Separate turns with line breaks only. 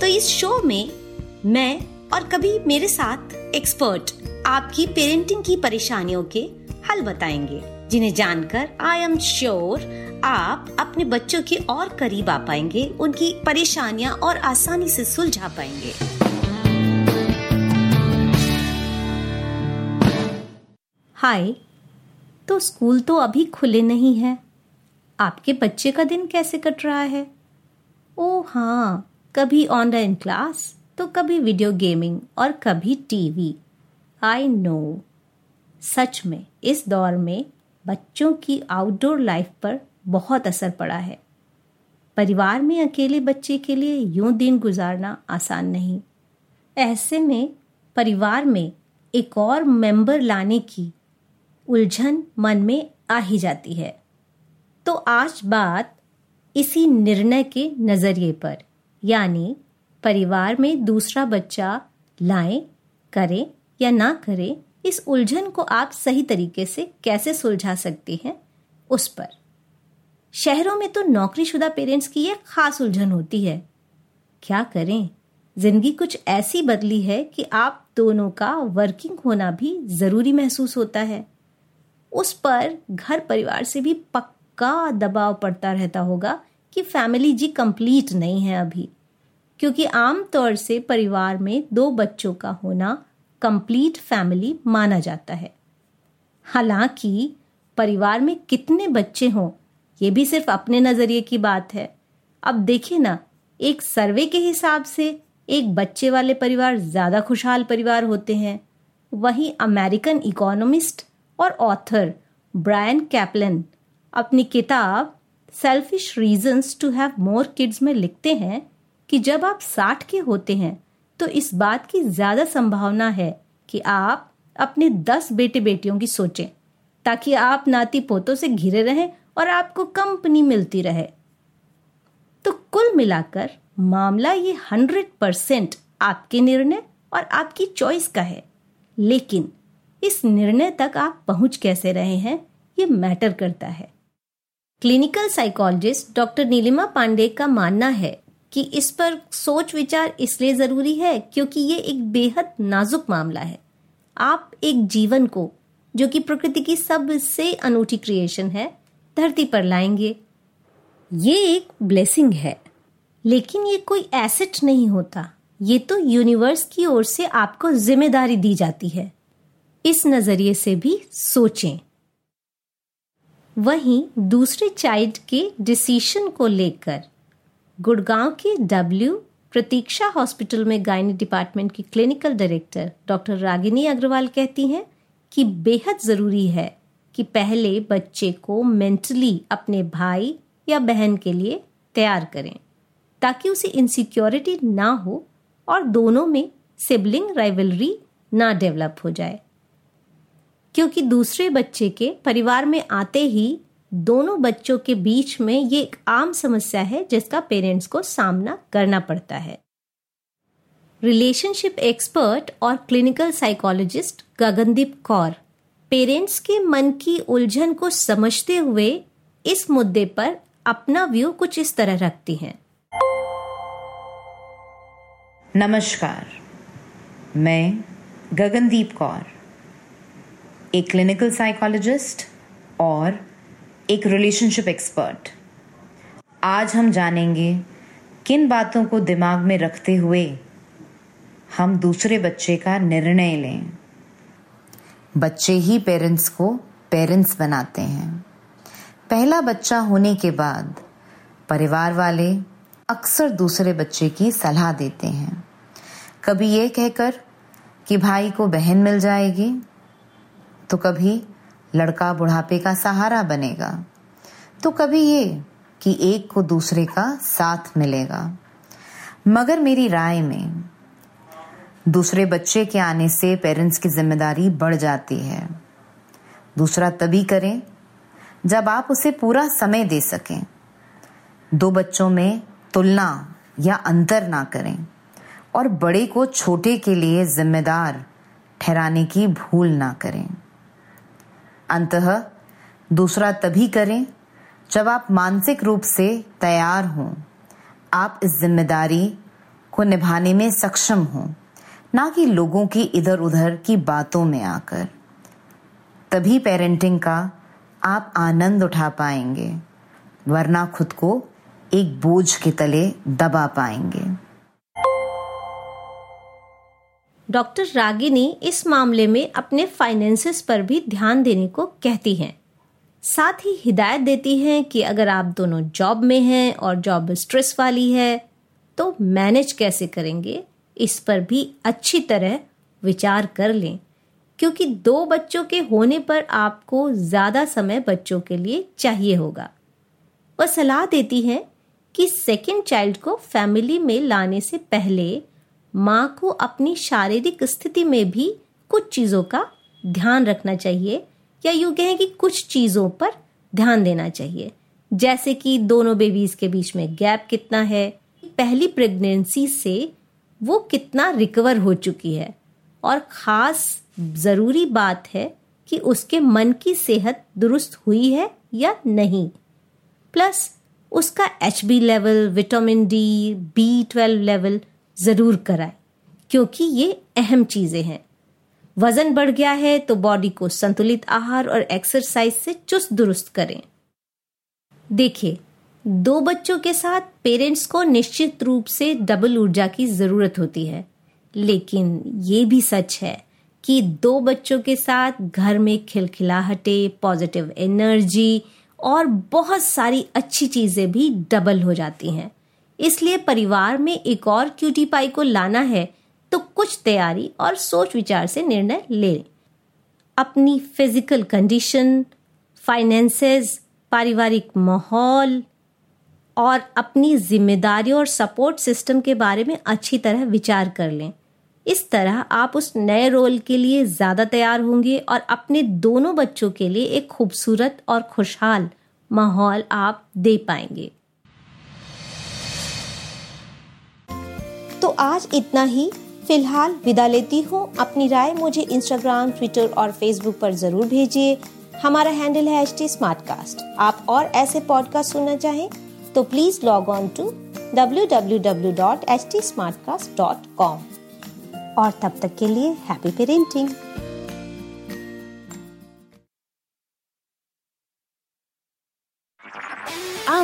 तो इस शो में मैं और कभी मेरे साथ एक्सपर्ट आपकी पेरेंटिंग की परेशानियों के हल बताएँगे, जिन्हें जानकर आई एम श्योर आप अपने बच्चों के और करीब आ पाएँगे, उनकी परेशानियाँ और आसानी से सुलझा पाएँगे। हाय तो स्कूल तो अभी खुले नहीं है। आपके बच्चे का दिन कैसे कट रहा है? ओ हाँ कभी ऑनलाइन क्लास तो कभी वीडियो गेमिंग और कभी टीवी आई नो सच में, इस दौर में बच्चों की आउटडोर लाइफ पर बहुत असर पड़ा है। परिवार में अकेले बच्चे के लिए यूँ दिन गुजारना आसान नहीं। ऐसे में परिवार में एक और मेंबर लाने की उलझन मन में आ ही जाती है। तो आज बात इसी निर्णय के नज़रिए पर। यानी परिवार में दूसरा बच्चा लाएँ, करें या ना करें, इस उलझन को आप सही तरीके से कैसे सुलझा सकते हैं? उस पर। शहरों में तो नौकरीशुदा पेरेंट्स की यह खास उलझन होती है। क्या करें? ज़िंदगी कुछ ऐसी बदली है कि आप दोनों का वर्किंग होना भी ज़रूरी महसूस होता है। उस पर घर परिवार से भी पक्का दबाव पड़ता रहता होगा कि फैमिली जी कंप्लीट नहीं है अभी। क्योंकि आम तौर से परिवार में दो बच्चों का होना कंप्लीट फैमिली माना जाता है। हालाँकि परिवार में कितने बच्चे हों, ये भी सिर्फ़ अपने नज़रिए की बात है। अब देखिए ना, एक सर्वे के हिसाब से एक बच्चे वाले परिवार ज़्यादा खुशहाल परिवार होते हैं। वहीं अमेरिकन इकोनॉमिस्ट और ऑथर ब्रायन कैपलन अपनी किताब selfish reasons to have more kids में लिखते हैं कि जब आप साठ के होते हैं तो इस बात की ज़्यादा संभावना है कि आप अपने दस बेटे बेटियों की सोचें, ताकि आप नाती पोतों से घिरे रहें और आपको कंपनी मिलती रहे। तो कुल मिलाकर मामला ये हंड्रेड परसेंट आपके निर्णय और आपकी चॉइस का है। लेकिन इस निर्णय तक आप पहुँच कैसे रहे हैं, ये मैटर करता है। Clinical psychologist doctor Neelima Pandey का मानना है कि इस पर सोच विचार इसलिए ज़रूरी है क्योंकि ये एक बेहद नाजुक मामला है। आप एक जीवन को, जो कि प्रकृति की सबसे अनूठी क्रिएशन है, धरती पर लाएँगे। ये एक ब्लेसिंग है, लेकिन ये कोई एसेट नहीं होता। ये तो यूनिवर्स की ओर से आपको ज़िम्मेदारी दी जाती है। इस नज़रिए से भी सोचें। वहीं दूसरे चाइल्ड के डिसीशन को लेकर गुड़गांव के डब्ल्यू प्रतीक्षा हॉस्पिटल में गायनी डिपार्टमेंट की clinical director doctor Ragini Agarwal कहती हैं कि बेहद ज़रूरी है कि पहले बच्चे को मेंटली अपने भाई या बहन के लिए तैयार करें, ताकि उसे इनसिक्योरिटी ना हो और दोनों में सिबलिंग राइवलरी ना डेवलप हो जाए। क्योंकि दूसरे बच्चे के परिवार में आते ही दोनों बच्चों के बीच में ये एक आम समस्या है जिसका पेरेंट्स को सामना करना पड़ता है। रिलेशनशिप एक्सपर्ट और clinical psychologist Gagandeep Kaur, parents के मन की उलझन को समझते हुए इस मुद्दे पर अपना व्यू कुछ इस तरह रखती हैं।
नमस्कार, मैं गगनदीप कौर, एक क्लिनिकल साइकोलॉजिस्ट और एक रिलेशनशिप एक्सपर्ट आज हम जानेंगे किन बातों को दिमाग में रखते हुए हम दूसरे बच्चे का निर्णय लें। बच्चे ही पेरेंट्स को पेरेंट्स बनाते हैं। पहला बच्चा होने के बाद परिवार वाले अक्सर दूसरे बच्चे की सलाह देते हैं। कभी ये कहकर कि भाई को बहन मिल जाएगी तो कभी लड़का बुढ़ापे का सहारा बनेगा। तो कभी ये कि एक को दूसरे का साथ मिलेगा। मगर मेरी राय में, दूसरे बच्चे के आने से पेरेंट्स की ज़िम्मेदारी बढ़ जाती है। दूसरा तभी करें जब आप उसे पूरा समय दे सकें। दो बच्चों में तुलना या अंतर ना करें और बड़े को छोटे के लिए जिम्मेदार ठहराने की भूल ना करें। अंतः दूसरा तभी करें जब आप मानसिक रूप से तैयार हों। आप इस ज़िम्मेदारी को निभाने में सक्षम हों, ना कि लोगों की इधर उधर की बातों में आकर। तभी पेरेंटिंग का आप आनंद उठा पाएँगे, वरना खुद को एक बोझ के तले दबा पाएँगे।
डॉक्टर रागिनी इस मामले में अपने फाइनेंसेस पर भी ध्यान देने को कहती हैं। साथ ही हिदायत देती हैं कि अगर आप दोनों जॉब में हैं और जॉब स्ट्रेस वाली है तो मैनेज कैसे करेंगे? इस पर भी अच्छी तरह विचार कर लें। क्योंकि दो बच्चों के होने पर आपको ज़्यादा समय बच्चों के लिए चाहिए होगा। वह सलाह देती है कि सेकेंड चाइल्ड को फैमिली में लाने से पहले माँ को अपनी शारीरिक स्थिति में भी कुछ चीज़ों का ध्यान रखना चाहिए या यूँ कहें कि कुछ चीज़ों पर ध्यान देना चाहिए। जैसे कि दोनों बेबीज के बीच में गैप कितना है, पहली प्रेगनेंसी से वो कितना रिकवर हो चुकी है। और खास ज़रूरी बात है कि उसके मन की सेहत दुरुस्त हुई है या नहीं। प्लस उसका H B level vitamin D B twelve level ज़रूर कराए, क्योंकि ये अहम चीज़ें हैं। वज़न बढ़ गया है तो बॉडी को संतुलित आहार और एक्सरसाइज से चुस्त दुरुस्त करें। देखिए, दो बच्चों के साथ पेरेंट्स को निश्चित रूप से डबल ऊर्जा की ज़रूरत होती है। लेकिन ये भी सच है कि दो बच्चों के साथ घर में खिलखिलाहटे पॉजिटिव एनर्जी और बहुत सारी अच्छी चीज़ें भी डबल हो जाती हैं। इसलिए परिवार में एक और क्यूटी पाई को लाना है तो कुछ तैयारी और सोच विचार से निर्णय ले अपनी फ़िज़िकल कंडीशन फाइनेंसेस पारिवारिक माहौल और अपनी ज़िम्मेदारी और सपोर्ट सिस्टम के बारे में अच्छी तरह विचार कर लें। इस तरह आप उस नए रोल के लिए ज़्यादा तैयार होंगे और अपने दोनों बच्चों के लिए एक खूबसूरत और खुशहाल माहौल आप दे पाएँगे। तो आज इतना ही। फ़िलहाल विदा लेती हूँ। अपनी राय मुझे इंस्टाग्राम ट्विटर और फेसबुक पर ज़रूर भेजिए। हमारा हैंडल है एच टी आप और ऐसे पॉडकास्ट सुनना चाहें तो please log on to www.htsmartcast.com और तब तक के लिए हैप्पी पेरेंटिंग